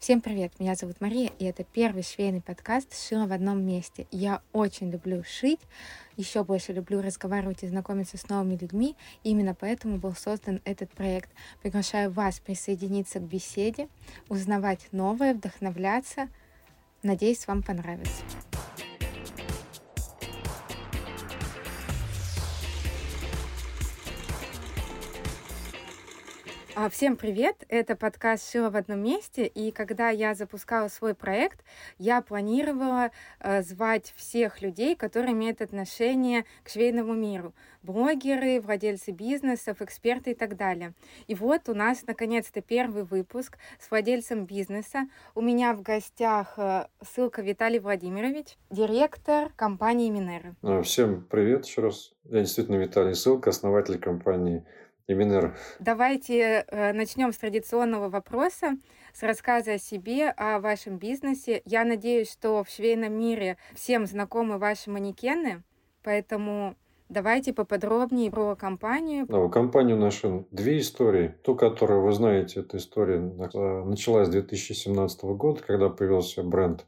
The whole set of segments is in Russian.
Всем привет, меня зовут Мария, и это первый швейный подкаст «Шила в одном месте». Я очень люблю шить, еще больше люблю разговаривать и знакомиться с новыми людьми, именно поэтому был создан этот проект. Приглашаю вас присоединиться к беседе, узнавать новое, вдохновляться. Надеюсь, вам понравится. Всем привет! Это подкаст «Шила в одном месте», и когда я запускала свой проект, я планировала э, звать всех людей, которые имеют отношение к швейному миру. Блогеры, владельцы бизнесов, эксперты и так далее. И вот у нас, наконец-то, первый выпуск с владельцем бизнеса. У меня в гостях э, ссылка Виталий Владимирович, директор компании Минеры. А, всем привет еще раз. Я действительно Виталий Ссылка, основатель компании Эминер. Давайте э, начнем с традиционного вопроса, с рассказа о себе, о вашем бизнесе. Я надеюсь, что в швейном мире всем знакомы ваши манекены, поэтому давайте поподробнее про компанию. Да, у компании наша две истории. Ту, которую вы знаете, эта история э, началась с 2017 года, когда появился бренд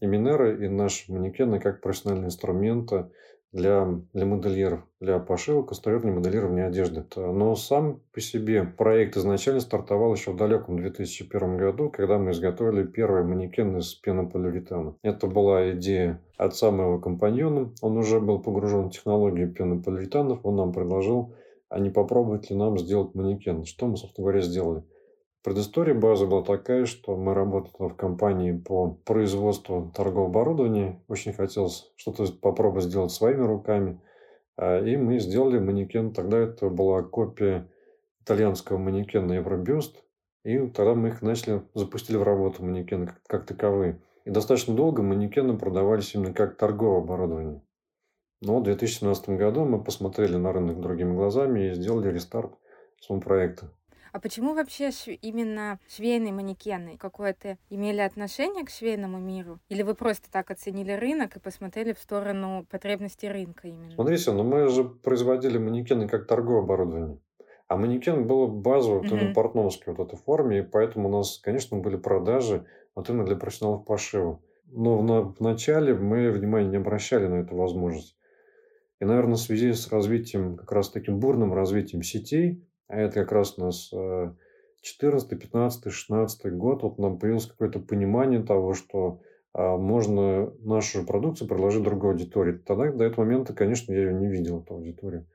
Эминера и наши манекены как профессиональные инструменты для, для модельеров, для пошивок, конструирования моделирования одежды. Но сам по себе проект изначально стартовал еще в далеком 2001 году, когда мы изготовили первый манекен из пенополиуретана. Это была идея отца моего компаньона. Он уже был погружен в технологию пенополиуретанов. Он нам предложил, а не попробовать ли нам сделать манекен. Что мы, собственно говоря, сделали. Предыстория базы была такая, что мы работали в компании по производству торгового оборудования. Очень хотелось что-то попробовать сделать своими руками. А, и мы сделали манекен. Тогда это была копия итальянского манекена Евробюст. И тогда мы их начали, запустили в работу манекены как, как таковые. И достаточно долго манекены продавались именно как торговое оборудование. Но в 2017 году мы посмотрели на рынок другими глазами и сделали рестарт своего проекта. А почему вообще шв... именно швейные манекены какое-то имели отношение к швейному миру? Или вы просто так оценили рынок и посмотрели в сторону потребностей рынка именно? Смотрите, но мы же производили манекены как торговое оборудование. А манекен был базовый вот именно портновский вот этой форме, и поэтому у нас, конечно, были продажи вот именно для профессионалов пошива. Но в начале мы внимания не обращали на эту возможность. И, наверное, в связи с развитием, как раз таким бурным развитием сетей, а это как раз у нас 14, 15, 16 год. Вот нам появилось какое-то понимание того, что а, можно нашу продукцию предложить другой аудитории. Тогда до этого момента, конечно, я ее не видел, эту аудиторию.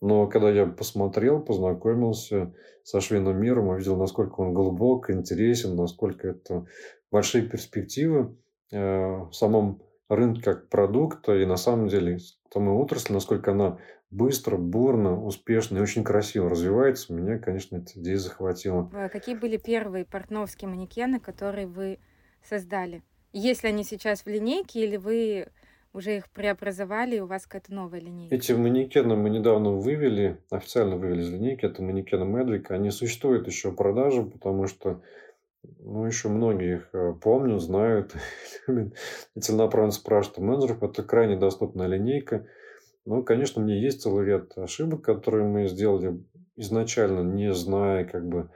Но когда я посмотрел, познакомился со швейным миром, увидел, насколько он глубок, интересен, насколько это большие перспективы э, в самом рынке как продукта и на самом деле самой отрасли, насколько она быстро, бурно, успешно и очень красиво развивается, меня, конечно, эта идея захватила. А какие были первые портновские манекены, которые вы создали? Есть ли они сейчас в линейке или вы уже их преобразовали, и у вас какая-то новая линейка? Эти манекены мы недавно вывели, официально вывели из линейки. Это манекены Медвик. Они существуют еще в продаже, потому что ну, еще многие их э, помнят, знают. И целенаправленно спрашивают менеджеров. Это крайне доступная линейка. Ну, конечно, мне есть целый ряд ошибок, которые мы сделали изначально, не зная как бы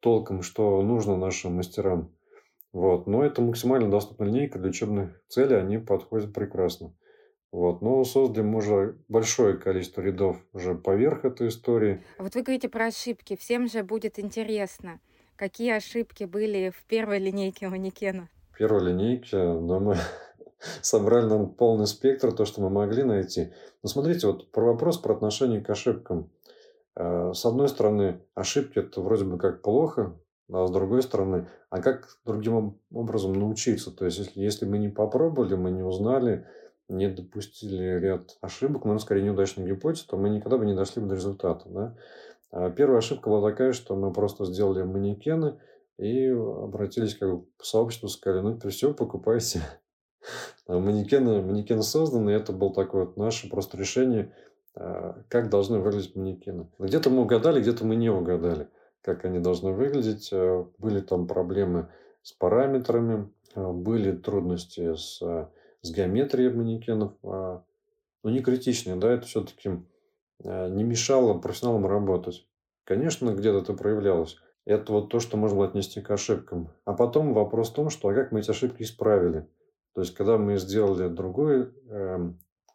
толком, что нужно нашим мастерам. Вот. Но это максимально доступная линейка для учебных целей, они подходят прекрасно. Вот. Но создали мы уже большое количество рядов уже поверх этой истории. А вот вы говорите про ошибки. Всем же будет интересно, какие ошибки были в первой линейке манекена? В первой линейке, мы собрали нам полный спектр, то, что мы могли найти. Но смотрите, вот про вопрос про отношение к ошибкам. Э, с одной стороны, ошибки это вроде бы как плохо, а с другой стороны, а как другим образом научиться? То есть, если, если мы не попробовали, мы не узнали, не допустили ряд ошибок, но скорее неудачной гипотезы, то мы никогда бы не дошли бы до результата. Да? А первая ошибка была такая, что мы просто сделали манекены и обратились как бы по сообществу, сказали, ну, все, покупайте манекены, манекены созданы, и это было такое вот наше просто решение, а, как должны выглядеть манекены. Где-то мы угадали, где-то мы не угадали, как они должны выглядеть. А, были там проблемы с параметрами, были трудности с, с геометрией манекенов, но не критичные, да, это все-таки не мешало профессионалам работать. Конечно, где-то это проявлялось. Это вот то, что можно было отнести к ошибкам. А потом вопрос в том, что а как мы эти ошибки исправили. То есть, когда мы сделали другую э,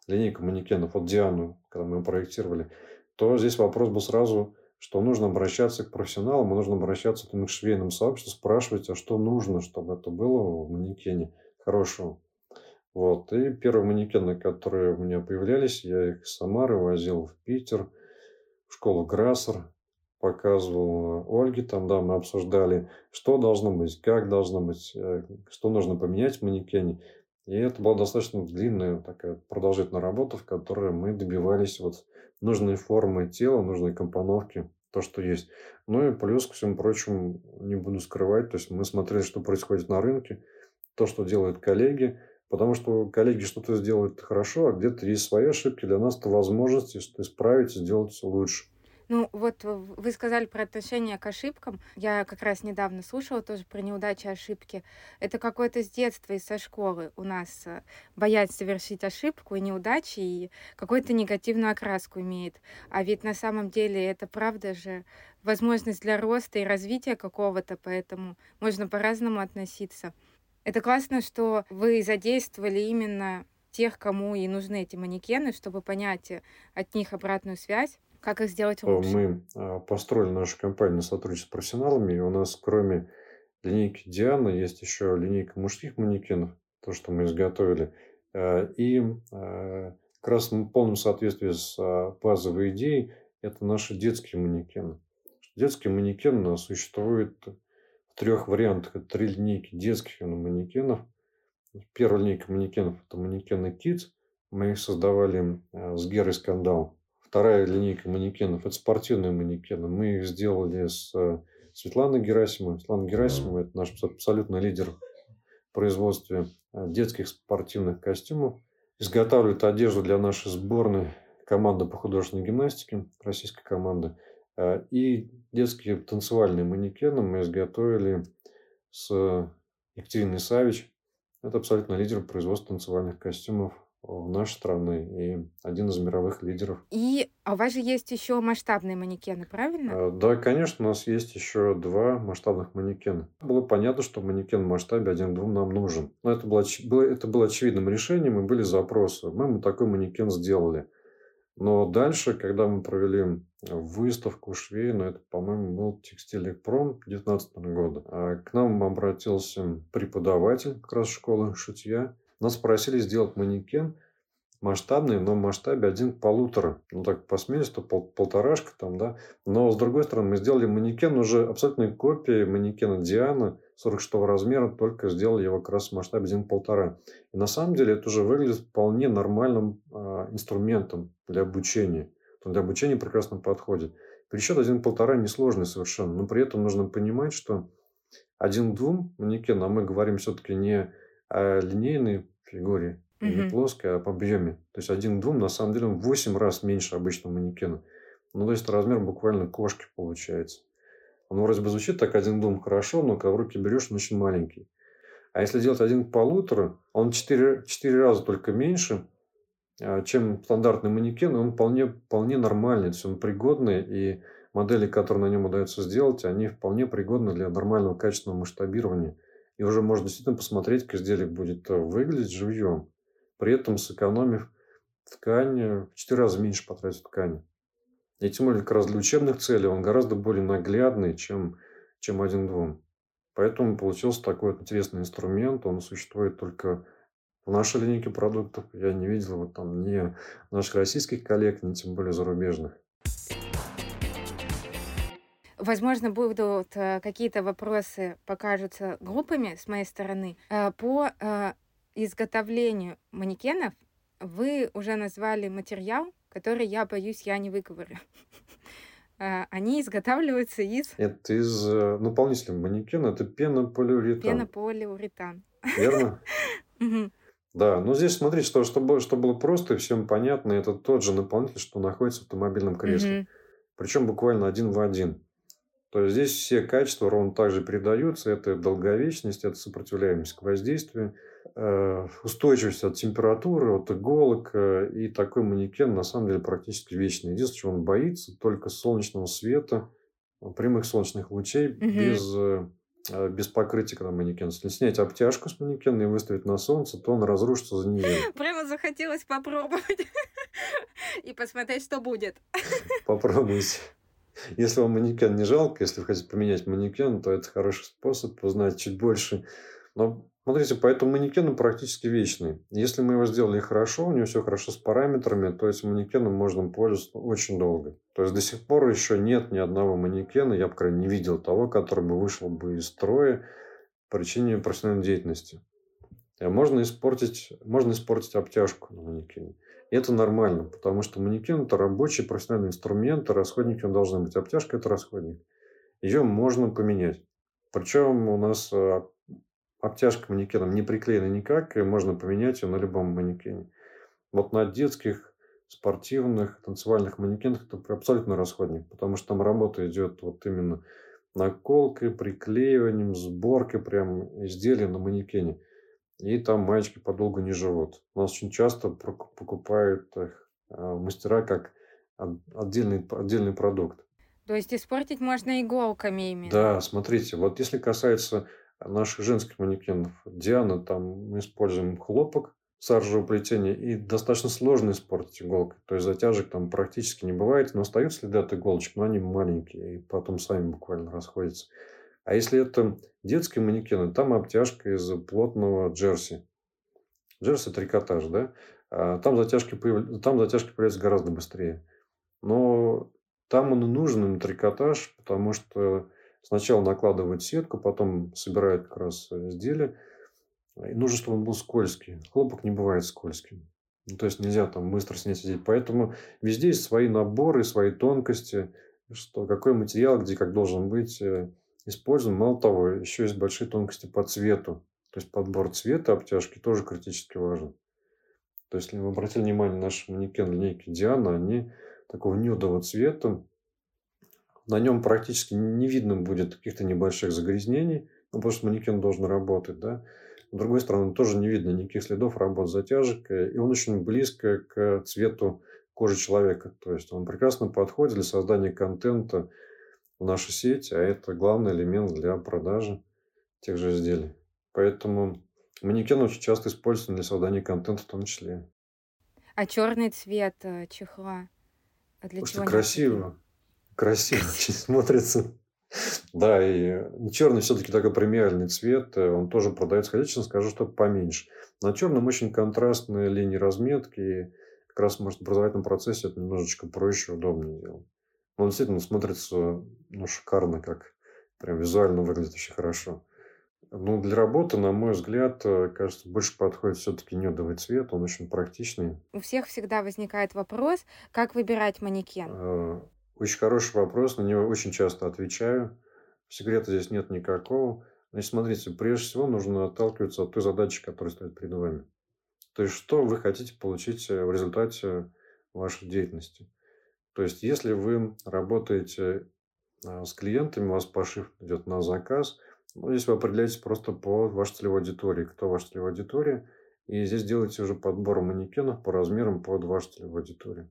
линейку манекенов, вот Диану, когда мы проектировали, то здесь вопрос был сразу, что нужно обращаться к профессионалам, нужно обращаться к швейному сообществу, спрашивать, а что нужно, чтобы это было в манекене хорошего. Вот. И первые манекены, которые у меня появлялись, я их с Самары возил в Питер, в школу Грассер, показывал Ольге, там, да, мы обсуждали, что должно быть, как должно быть, э, что нужно поменять в манекене. И это была достаточно длинная такая продолжительная работа, в которой мы добивались вот нужной формы тела, нужной компоновки, то, что есть. Ну и плюс, ко всему прочему, не буду скрывать, то есть мы смотрели, что происходит на рынке, то, что делают коллеги, потому что коллеги что-то сделают хорошо, а где-то есть свои ошибки, для нас это возможность исправить и сделать лучше. Ну, вот вы сказали про отношение к ошибкам. Я как раз недавно слушала тоже про неудачи и ошибки. Это какое-то с детства и со школы у нас э, боязнь совершить ошибку и неудачи, и какую-то негативную окраску имеет. А ведь на самом деле это правда же возможность для роста и развития какого-то, поэтому можно по-разному относиться. Это классно, что вы задействовали именно тех, кому и нужны эти манекены, чтобы понять э, от них обратную связь. Как их сделать лучше? Мы а, построили нашу компанию на сотрудничестве с профессионалами. И у нас, кроме линейки Диана, есть еще линейка мужских манекенов, то, что мы изготовили. А, и а, как раз в полном соответствии с базовой идеей это наши детские манекены. Детский манекен у нас существует в трех вариантах. Это три линейки детских манекенов. Первая линейка манекенов – это манекены Kids. Мы их создавали с Герой Скандал Вторая линейка манекенов – это спортивные манекены. Мы их сделали с э, Светланой Герасимовой. Светлана Герасимова – это наш абсолютный лидер в производстве э, детских спортивных костюмов. Изготавливает одежду для нашей сборной команды по художественной гимнастике, российской команды. Э, и детские танцевальные манекены мы изготовили с Екатериной Савич. Это абсолютно лидер производства танцевальных костюмов нашей страны и один из мировых лидеров. И а у вас же есть еще масштабные манекены, правильно? А, да, конечно, у нас есть еще два масштабных манекена. Было понятно, что манекен в масштабе один к двум нам нужен. Но это было, это было очевидным решением, и были запросы. Мы, мы такой манекен сделали. Но дальше, когда мы провели выставку швейную, это, по-моему, был Текстиль-Пром 2019 года, а к нам обратился преподаватель как раз школы шитья, нас просили сделать манекен масштабный, но в масштабе один к полутора. Ну, так посмеялись, что пол, полторашка там, да. Но, с другой стороны, мы сделали манекен уже абсолютной копией манекена Дианы 46 размера, только сделали его как раз в масштабе один к полтора. И на самом деле это уже выглядит вполне нормальным э, инструментом для обучения. Для обучения прекрасно подходит. Пересчет один к полтора несложный совершенно, но при этом нужно понимать, что один к двум манекен, а мы говорим все-таки не о линейной фигуре, угу. не плоской, а по объеме. То есть один к двум, на самом деле, он в 8 раз меньше обычного манекена. Ну, то есть размер буквально кошки получается. Он вроде бы звучит так один к двум хорошо, но когда в руки берешь, он очень маленький. А если делать один к полутора, он 4, 4 раза только меньше, а, чем стандартный манекен, и он вполне, вполне нормальный, то есть он пригодный, и модели, которые на нем удается сделать, они вполне пригодны для нормального качественного масштабирования – и уже можно действительно посмотреть, как изделие будет э, выглядеть живьем, при этом сэкономив ткань, в 4 раза меньше потратить ткани. И тем более, как раз для учебных целей он гораздо более наглядный, чем, чем один двум. Поэтому получился такой вот интересный инструмент. Он существует только в нашей линейке продуктов. Я не видел его там ни наших российских коллег, ни тем более зарубежных. Возможно, будут э, какие-то вопросы покажутся глупыми с моей стороны. Э, по э, изготовлению манекенов вы уже назвали материал, который, я боюсь, я не выговорю. Они изготавливаются из... Это из наполнителя манекена, это пенополиуретан. Пенополиуретан. Верно? Да, но здесь смотрите, что, чтобы, чтобы было просто и всем понятно, это тот же наполнитель, что находится в автомобильном кресле. Причем буквально один в один. То есть здесь все качества ровно так же передаются. Это долговечность, это сопротивляемость к воздействию, э, устойчивость от температуры, от иголок. Э, и такой манекен на самом деле практически вечный. Единственное, чего он боится, только солнечного света прямых солнечных лучей Мгм. без, э, без покрытия, когда манекен. Если снять обтяжку с манекена и выставить на солнце, то он разрушится за неделю. Прямо захотелось попробовать и посмотреть, что будет. Попробуйте. Если вам манекен не жалко, если вы хотите поменять манекен, то это хороший способ узнать чуть больше. Но смотрите, поэтому манекены практически вечный. Если мы его сделали хорошо, у него все хорошо с параметрами, то этим манекеном можно пользоваться очень долго. То есть до сих пор еще нет ни одного манекена, я, по крайней мере, не видел того, который бы вышел бы из строя по причине профессиональной деятельности. А можно испортить, можно испортить обтяжку на манекене. Это нормально, потому что манекен – это рабочий профессиональный инструмент, и расходники должны быть. Обтяжка – это расходник. Ее можно поменять. Причем у нас э, обтяжка манекеном не приклеена никак, и можно поменять ее на любом манекене. Вот на детских, спортивных, танцевальных манекенах это абсолютно расходник, потому что там работа идет вот именно наколкой, приклеиванием, сборкой прям изделия на манекене и там мальчики подолгу не живут. У нас очень часто покупают их а, мастера как отдельный, отдельный продукт. То есть испортить можно иголками именно? Да, смотрите, вот если касается наших женских манекенов, Диана, там мы используем хлопок, саржевого плетения, и достаточно сложно испортить иголкой. То есть затяжек там практически не бывает, но остаются следы от иголочек, но они маленькие, и потом сами буквально расходятся. А если это детские манекены, там обтяжка из плотного джерси. Джерси трикотаж, да? А там затяжки, появ... там затяжки появляются гораздо быстрее. Но там он и нужен, им трикотаж, потому что сначала накладывают сетку, потом собирают как раз изделие. И нужно, чтобы он был скользкий. Хлопок не бывает скользким. Ну, то есть нельзя там быстро снять изделие. Поэтому везде есть свои наборы, свои тонкости, что какой материал, где как должен быть э, используем. Мало того, еще есть большие тонкости по цвету. То есть подбор цвета обтяжки тоже критически важен. То есть, если вы обратили внимание, наши манекен линейки Диана, они такого нюдового цвета. На нем практически не видно будет каких-то небольших загрязнений, ну, потому что манекен должен работать, да. С другой стороны, тоже не видно никаких следов работ затяжек, и он очень близко к цвету кожи человека. То есть, он прекрасно подходит для создания контента в нашу сеть, а это главный элемент для продажи тех же изделий. Поэтому манекен очень часто используется для создания контента в том числе. А черный цвет э, чехла? А для Потому чего красиво. Красиво очень смотрится. Да, и черный все-таки такой премиальный цвет, э, он тоже продается, хотя, честно скажу, что поменьше. На черном очень контрастные линии разметки, и как раз, может, в образовательном процессе это немножечко проще, удобнее делать. Он действительно смотрится ну, шикарно, как прям визуально выглядит очень хорошо. Ну, для работы, на мой взгляд, э, кажется, больше подходит все-таки нюдовый цвет, он очень практичный. У всех всегда возникает вопрос, как выбирать манекен? Э, очень хороший вопрос, на него очень часто отвечаю. Секрета здесь нет никакого. Значит, смотрите, прежде всего нужно отталкиваться от той задачи, которая стоит перед вами. То есть, что вы хотите получить э, в результате вашей деятельности. То есть, если вы работаете а, с клиентами, у вас пошив идет на заказ, ну, здесь вы определяетесь просто по вашей целевой аудитории, кто ваша целевая аудитория, и здесь делаете уже подбор манекенов по размерам под вашу целевую аудиторию.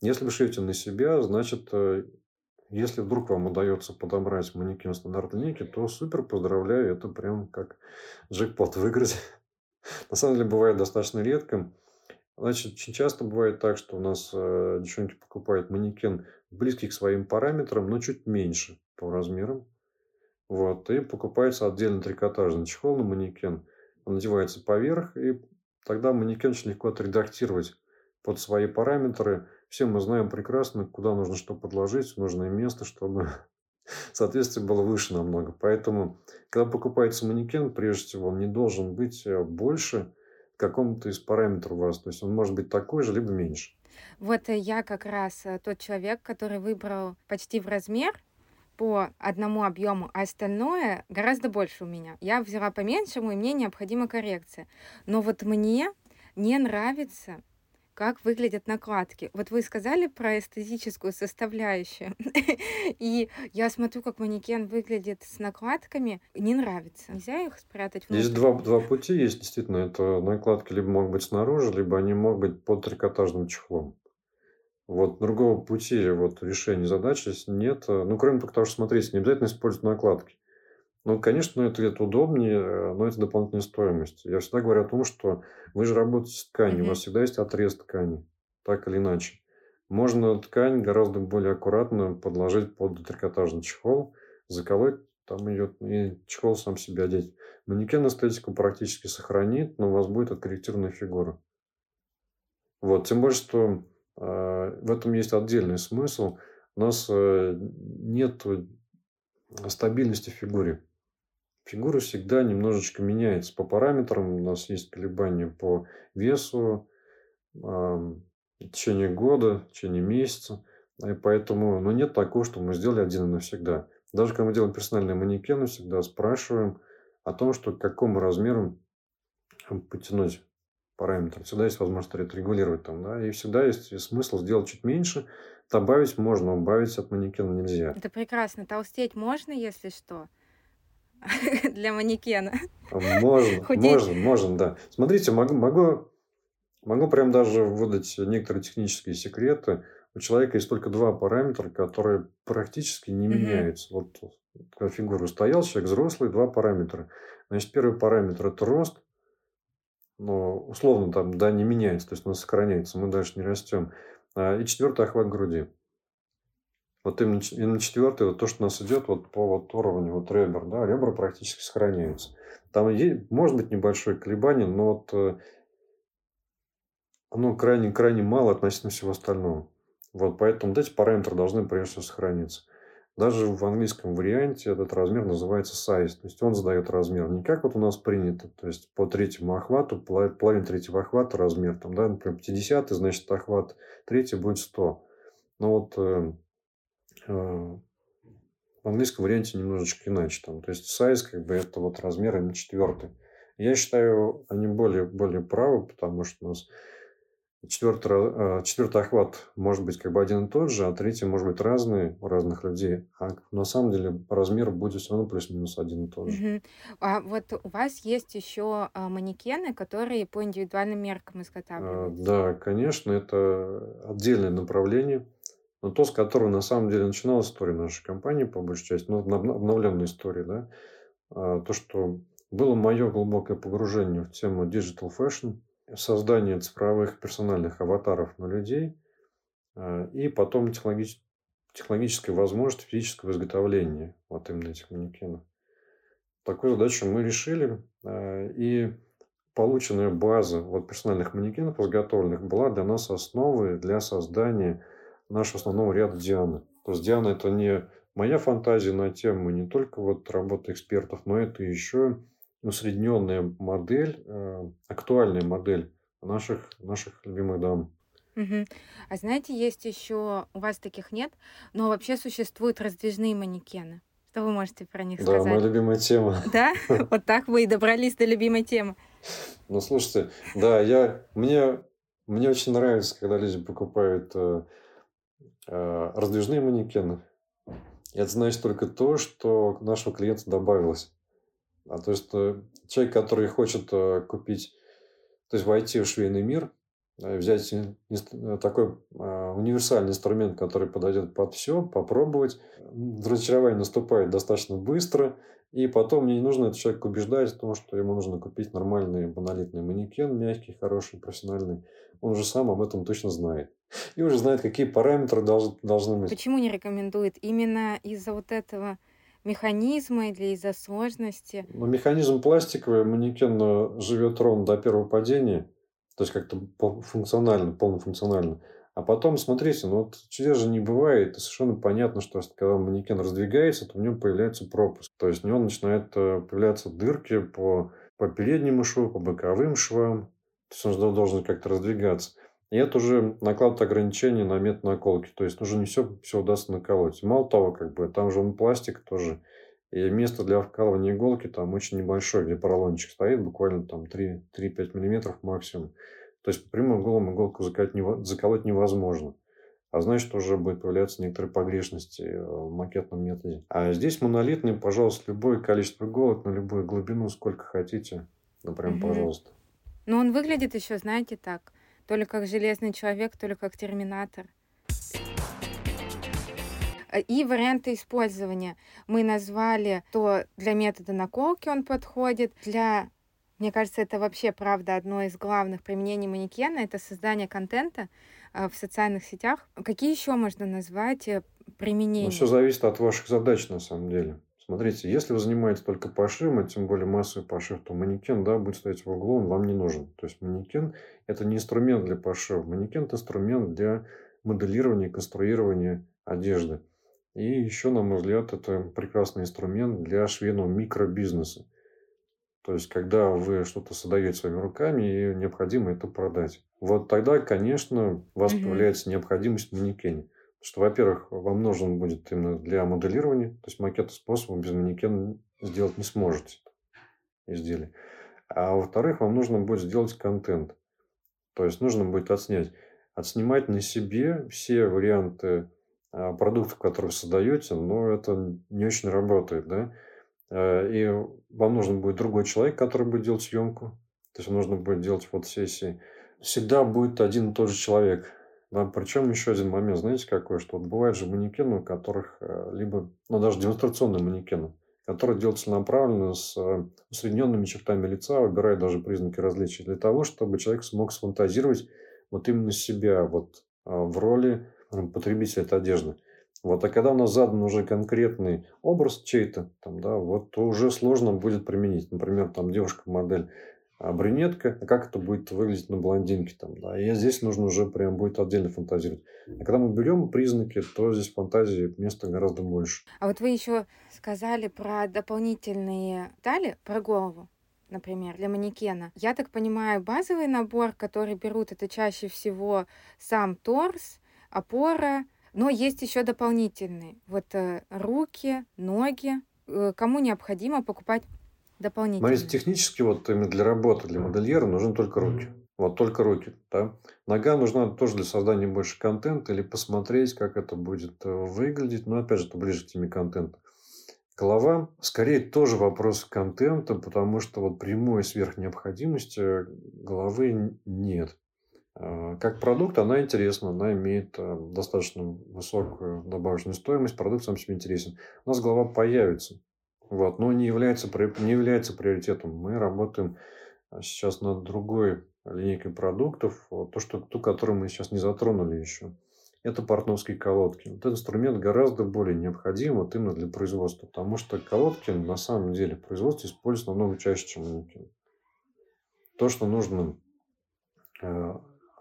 Если вы шьете на себя, значит, э, если вдруг вам удается подобрать манекен стандарт линейки, то супер, поздравляю, это прям как джекпот выиграть. На самом деле бывает достаточно редко. Значит, очень часто бывает так, что у нас э, девчонки покупают манекен близкий к своим параметрам, но чуть меньше по размерам. Вот, и покупается отдельно трикотажный чехол на манекен. Он надевается поверх, и тогда манекен очень легко отредактировать под свои параметры. Все мы знаем прекрасно, куда нужно что подложить, нужное место, чтобы соответствие было выше намного. Поэтому, когда покупается манекен, прежде всего, он не должен быть э, больше какому-то из параметров вас. То есть он может быть такой же, либо меньше. Вот э, я как раз э, тот человек, который выбрал почти в размер по одному объему, а остальное гораздо больше у меня. Я взяла по меньшему, и мне необходима коррекция. Но вот мне не нравится как выглядят накладки. Вот вы сказали про эстетическую составляющую, и я смотрю, как манекен выглядит с накладками, не нравится. Нельзя их спрятать внутрь? Есть два, два пути, есть действительно. Это накладки либо могут быть снаружи, либо они могут быть под трикотажным чехлом. Вот другого пути вот решения задачи нет. Ну, кроме того, что, смотрите, не обязательно использовать накладки. Ну, конечно, это, это удобнее, но это дополнительная стоимость. Я всегда говорю о том, что вы же работаете с тканью, у вас всегда есть отрез ткани, так или иначе. Можно ткань гораздо более аккуратно подложить под трикотажный чехол, заколоть там ее, и чехол сам себе одеть. Манекен эстетику практически сохранит, но у вас будет откорректированная фигура. Вот, тем более, что э, в этом есть отдельный смысл. У нас э, нет стабильности в фигуре. Фигура всегда немножечко меняется по параметрам. У нас есть колебания по весу, в течение года, в течение месяца. И поэтому ну, нет такого, что мы сделали один и навсегда. Даже когда мы делаем персональные манекены, всегда спрашиваем о том, что к какому размеру потянуть параметр. Всегда есть возможность отрегулировать там, да, и всегда есть смысл сделать чуть меньше. Добавить можно, убавить от манекена нельзя. Это прекрасно. Толстеть можно, если что? Для манекена. Можно, можно, можно, да. Смотрите, могу, могу Могу прям даже выдать некоторые технические секреты. У человека есть только два параметра, которые практически не меняются. Вот когда фигура стоял, человек взрослый, два параметра. Значит, первый параметр – это рост. Но условно там, да, не меняется, то есть он сохраняется, мы дальше не растем. А, и четвертый – охват груди. Вот именно, именно четвертый, вот то, что у нас идет вот по вот уровню вот ребер, да, ребра практически сохраняются. Там есть, может быть небольшое колебание, но вот э, оно крайне-крайне мало относительно всего остального. Вот, поэтому эти параметры должны прежде всего сохраниться. Даже в английском варианте этот размер называется size. То есть он задает размер. Не как вот у нас принято. То есть по третьему охвату, половина третьего охвата размер. Там, да, например, 50, значит охват третий будет 100. Но вот э, в английском варианте немножечко иначе. Там. То есть size как бы это вот размер именно четвертый. Я считаю, они более, более правы, потому что у нас Четвертый, а, четвертый охват может быть как бы один и тот же, а третий может быть разный у разных людей. А на самом деле размер будет все равно плюс-минус один и тот же. Мгм. А вот у вас есть еще а, манекены, которые по индивидуальным меркам А, изготавливаются. Да, конечно, это отдельное направление, но то, с которого на самом деле начиналась история нашей компании, по большей части, ну, обновленная история, да, а, то, что было мое глубокое погружение в тему digital fashion, создание цифровых персональных аватаров на людей а, и потом технологич... технологическая возможность физического изготовления вот именно этих манекенов. Такую задачу мы решили, а, и полученная база вот персональных манекенов изготовленных была для нас основой для создания нашего основного ряда Дианы. То есть Диана это не моя фантазия на тему не только вот работы экспертов, но это еще усредненная модель, э, актуальная модель наших, наших любимых дам. Мгм. А знаете, есть еще, у вас таких нет, но вообще существуют раздвижные манекены. Что вы можете про них Да, моя сказать? любимая тема. Да? Вот так вы и добрались до любимой темы. Ну, слушайте, да, я, мне, мне очень нравится, когда люди покупают э, раздвижные манекены. Это значит только то, что к нашему клиенту добавилось. А то есть э, человек, который хочет э, купить, то есть войти в швейный мир, э, взять такой универсальный инструмент, который подойдет под все, попробовать. Разочарование наступает достаточно быстро, и потом мне не нужно этот человек убеждать в том, что ему нужно купить нормальный монолитный манекен, мягкий, хороший, профессиональный. Он же сам об этом точно знает. И уже знает, какие параметры должны, быть. Почему не рекомендует? Именно из-за вот этого механизма или из-за сложности? Ну, механизм пластиковый, манекен э, живет ровно до первого падения, то есть как-то функционально, полнофункционально. А потом, смотрите, ну вот чудес же не бывает, и совершенно понятно, что когда манекен раздвигается, то в нем появляется пропуск. То есть в нем начинают э, появляться дырки по, по переднему шву, по боковым швам. То есть он должен как-то раздвигаться. И это уже накладывает ограничения на метод наколки. То есть, уже не все, все удастся наколоть. Мало того, как бы, там же он пластик тоже. И место для вкалывания иголки там очень небольшое, где поролончик стоит, буквально там 3-5 миллиметров максимум. То есть, по прямому голому иголку заколоть, заколоть невозможно. А значит, уже будет появляться некоторые погрешности э, в макетном методе. А здесь монолитный, пожалуйста, любое количество иголок на любую глубину, сколько хотите. Ну, прям, угу. пожалуйста. Но он выглядит еще, знаете, так то ли как железный человек, то ли как терминатор. И варианты использования. Мы назвали, то для метода наколки он подходит, для мне кажется, это вообще, правда, одно из главных применений манекена — это создание контента э, в социальных сетях. Какие еще можно назвать э, применения? Ну, все зависит от ваших задач, на самом деле. Смотрите, если вы занимаетесь только пошивом, а тем более массовый пошив, то манекен, да, будет стоять в углу, он вам не нужен. То есть манекен – это не инструмент для пошива. Манекен – это инструмент для моделирования, конструирования одежды. И еще, на мой взгляд, это прекрасный инструмент для швейного микробизнеса. То есть, когда вы что-то создаете своими руками, и необходимо это продать. Вот тогда, конечно, у вас угу. появляется необходимость в манекене. Потому что, во-первых, вам нужен будет именно для моделирования, то есть макета способом без манекена сделать не сможете изделие. А во-вторых, вам нужно будет сделать контент. То есть, нужно будет отснять. Отснимать на себе все варианты а, продуктов, которые создаете, но это не очень работает, да. Э, и вам нужен будет другой человек, который будет делать съемку. То есть, нужно будет делать фотосессии. Всегда будет один и тот же человек. Да, причем еще один момент, знаете, какой, что вот бывают же манекены, у которых э, либо, ну, даже демонстрационные манекены, которые делают целенаправленно с э, усредненными чертами лица, выбирая даже признаки различия, для того, чтобы человек смог сфантазировать вот именно себя вот в роли потребителя этой одежды. Вот, а когда у нас задан уже конкретный образ чей-то, там, да, вот, то уже сложно будет применить. Например, там девушка-модель а брюнетка, а как это будет выглядеть на блондинке там, да, и здесь нужно уже прям будет отдельно фантазировать. А когда мы берем признаки, то здесь фантазии места гораздо больше. А вот вы еще сказали про дополнительные детали, про голову например, для манекена. Я так понимаю, базовый набор, который берут, это чаще всего сам торс, опора, но есть еще дополнительные. Вот э, руки, ноги. Э, кому необходимо покупать дополнительные? Смотрите, технически вот именно для работы, для модельера нужны только руки. Вот только руки, да. Нога нужна тоже для создания больше контента или посмотреть, как это будет э, выглядеть. Но опять же, это ближе к теме контента. Голова, скорее, тоже вопрос контента, потому что вот прямой сверхнеобходимости головы нет. А, как продукт она интересна, она имеет э, достаточно высокую добавочную стоимость, продукт сам себе интересен. У нас голова появится, вот, но не является, не является приоритетом. Мы работаем а, сейчас над другой линейкой продуктов, вот, то, что, ту, которую мы сейчас не затронули еще. Это портновские колодки. Вот этот инструмент гораздо более необходим вот именно для производства, потому что колодки на самом деле в производстве используются намного чаще, чем манекен. То, что нужно э,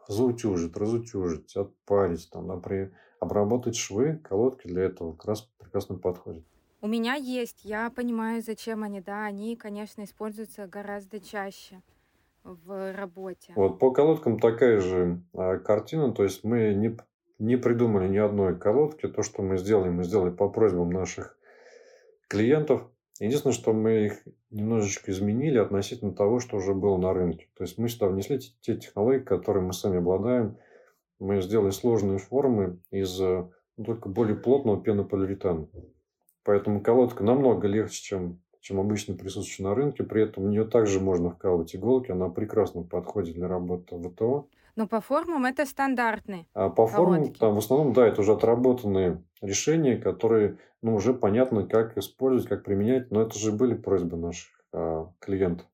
заутюжить, разутюжить, отпарить, там, например, обработать швы, колодки для этого как раз прекрасно подходят. У меня есть, я понимаю, зачем они, да, они, конечно, используются гораздо чаще в работе. Вот по колодкам такая же а, картина, то есть мы не, не придумали ни одной колодки, то, что мы сделали, мы сделали по просьбам наших клиентов, Единственное, что мы их немножечко изменили относительно того, что уже было на рынке. То есть мы сюда внесли те технологии, которые мы сами обладаем. Мы сделали сложные формы из ну, только более плотного пенополиуретана. Поэтому колодка намного легче, чем, чем обычно присутствующая на рынке. При этом в нее также можно вкалывать иголки. Она прекрасно подходит для работы в ВТО. Но по формам это стандартные. А по формам, там, в основном, да, это уже отработанные решения, которые ну, уже понятно, как использовать, как применять. Но это же были просьбы наших а, клиентов.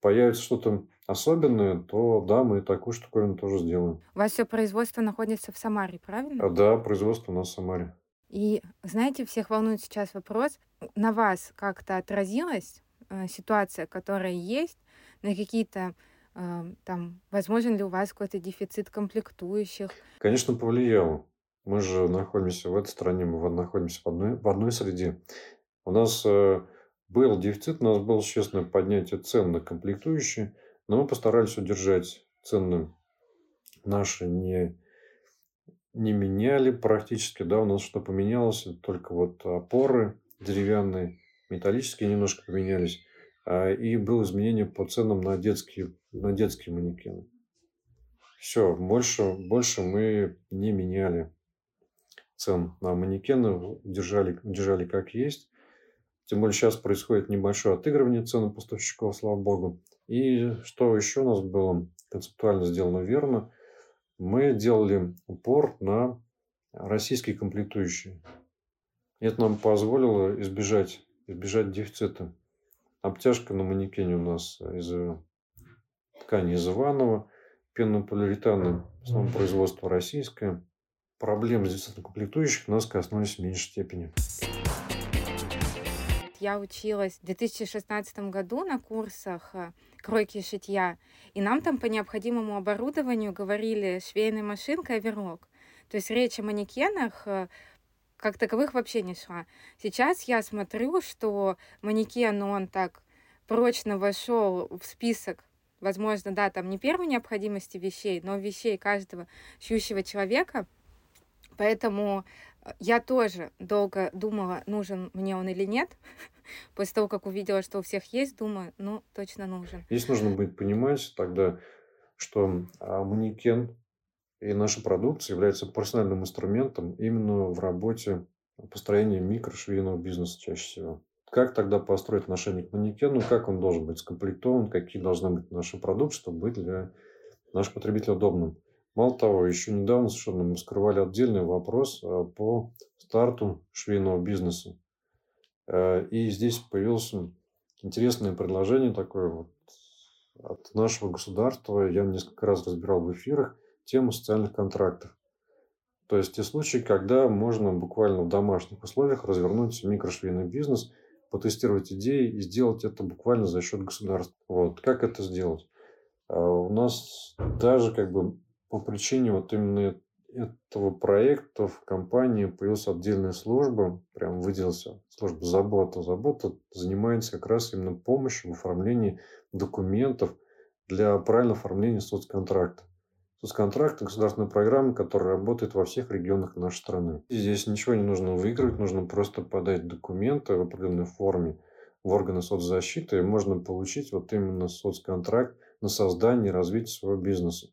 Появится что-то особенное, то да, мы такую штуковину тоже сделаем. У вас все производство находится в Самаре, правильно? А, да, производство у нас в Самаре. И знаете, всех волнует сейчас вопрос, на вас как-то отразилась э, ситуация, которая есть, на какие-то там, возможен ли у вас какой-то дефицит комплектующих? Конечно, повлияло. Мы же находимся в этой стране, мы находимся в одной, в одной среде. У нас э, был дефицит, у нас было честное поднятие цен на комплектующие, но мы постарались удержать цены наши не, не меняли практически. Да, у нас что поменялось, только вот опоры деревянные, металлические немножко поменялись. А, и было изменение по ценам на детские, на детские манекены. Все, больше, больше мы не меняли цен на манекены, держали, держали как есть. Тем более сейчас происходит небольшое отыгрывание цен поставщиков, слава богу. И что еще у нас было концептуально сделано верно, мы делали упор на российские комплектующие. Это нам позволило избежать, избежать дефицита. Обтяжка на манекене у нас из ткани из Иванова, пенополиуретаны, в основном производство российское. Проблемы с комплектующих нас коснулись в меньшей степени. Я училась в 2016 году на курсах э, кройки и шитья, и нам там по необходимому оборудованию говорили швейная машинка и верлок. То есть речь о манекенах э, как таковых вообще не шла. Сейчас я смотрю, что манекен, он так прочно вошел в список возможно, да, там не первой необходимости вещей, но вещей каждого шьющего человека. Поэтому э, я тоже долго думала, нужен мне он или нет. После того, как увидела, что у всех есть, думаю, ну, точно нужен. Здесь нужно будет понимать тогда, что а, манекен и наша продукция является профессиональным инструментом именно в работе построения микрошвейного бизнеса чаще всего. Как тогда построить отношение к манекену, как он должен быть скомплектован, какие должны быть наши продукты, чтобы быть для наших потребителей удобным. Мало того, еще недавно совершенно мы скрывали отдельный вопрос а, по старту швейного бизнеса. Э, и здесь появилось интересное предложение такое вот от нашего государства. Я несколько раз разбирал в эфирах тему социальных контрактов. То есть те случаи, когда можно буквально в домашних условиях развернуть микрошвейный бизнес, потестировать идеи и сделать это буквально за счет государства. Вот. Как это сделать? А у нас даже как бы по причине вот именно этого проекта в компании появилась отдельная служба, прям выделился служба забота. Забота занимается как раз именно помощью в оформлении документов для правильного оформления соцконтракта. Соцконтракт – это государственная программа, которая работает во всех регионах нашей страны. И здесь ничего не нужно выигрывать, нужно просто подать документы в определенной форме в органы соцзащиты, и можно получить вот именно соцконтракт на создание и развитие своего бизнеса.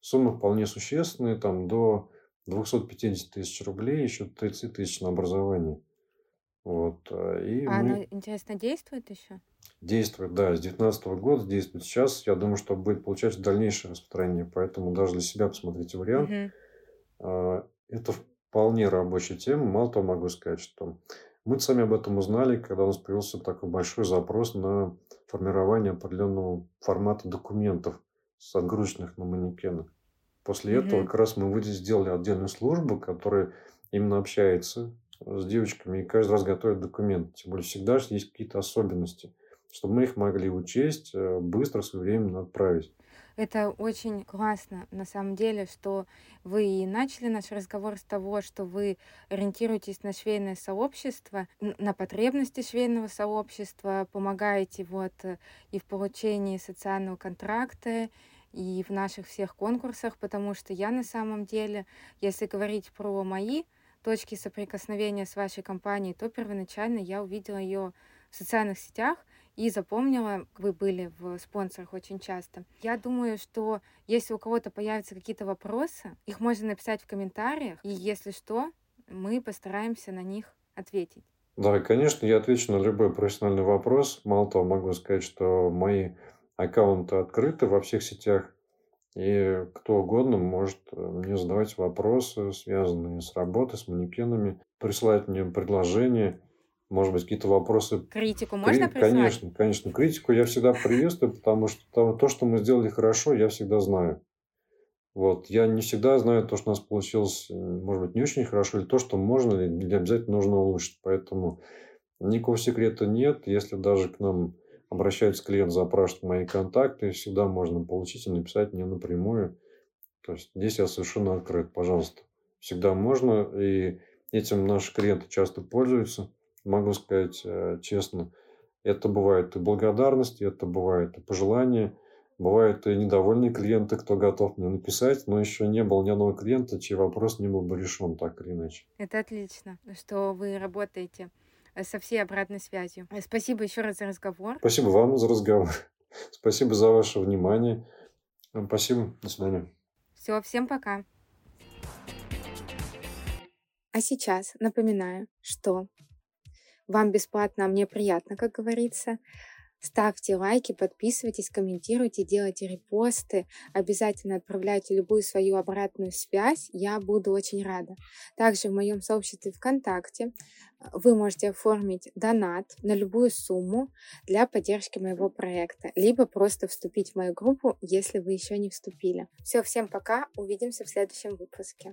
Суммы вполне существенные, там до 250 тысяч рублей, еще 30 тысяч на образование. Вот. А, и а мы... оно, интересно, действует еще? Действует, да, с 2019 года действует. Сейчас, я думаю, что будет получать дальнейшее распространение, поэтому даже для себя посмотрите вариант. Угу. Это вполне рабочая тема. Мало того, могу сказать, что мы сами об этом узнали, когда у нас появился такой большой запрос на формирование определенного формата документов с отгрузочных на манекенах. После mm-hmm. этого как раз мы сделали отдельную службу, которая именно общается с девочками и каждый раз готовит документы. Тем более всегда же есть какие-то особенности, чтобы мы их могли учесть, э, быстро, своевременно отправить. Это очень классно, на самом деле, что вы и начали наш разговор с того, что вы ориентируетесь на швейное сообщество, на потребности швейного сообщества, помогаете вот э, и в получении социального контракта, и в наших всех конкурсах, потому что я на самом деле, если говорить про мои точки соприкосновения с вашей компанией, то первоначально я увидела ее в социальных сетях и запомнила, вы были в спонсорах очень часто. Я думаю, что если у кого-то появятся какие-то вопросы, их можно написать в комментариях, и если что, мы постараемся на них ответить. Да, конечно, я отвечу на любой профессиональный вопрос. Мало того, могу сказать, что мои аккаунты открыты во всех сетях, и кто угодно может э, мне задавать вопросы, связанные с работой, с манекенами, присылать мне предложения, может быть, какие-то вопросы. Критику можно прислать? Конечно, конечно. Критику я всегда приветствую, потому что то, что мы сделали хорошо, я всегда знаю. Вот. Я не всегда знаю то, что у нас получилось, может быть, не очень хорошо, или то, что можно или обязательно нужно улучшить. Поэтому никакого секрета нет. Если даже к нам обращается клиент, запрашивает мои контакты, всегда можно получить и написать мне напрямую. То есть здесь я совершенно открыт, пожалуйста. Всегда можно, и этим наши клиенты часто пользуются. Могу сказать э, честно, это бывает и благодарность, это бывает и пожелания, бывают и недовольные клиенты, кто готов мне написать, но еще не было ни одного клиента, чей вопрос не был бы решен так или иначе. Это отлично, что вы работаете со всей обратной связью. Э, спасибо еще раз за разговор. Спасибо вам за разговор. Спасибо за ваше внимание. Спасибо. До свидания. Все, всем пока. А сейчас напоминаю, что вам бесплатно, а мне приятно, как говорится. Ставьте лайки, подписывайтесь, комментируйте, делайте репосты, обязательно отправляйте любую свою обратную связь, я буду очень рада. Также в моем сообществе ВКонтакте э, вы можете оформить донат на любую сумму для поддержки моего проекта, либо просто вступить в мою группу, если вы еще не вступили. Все, всем пока, увидимся в следующем выпуске.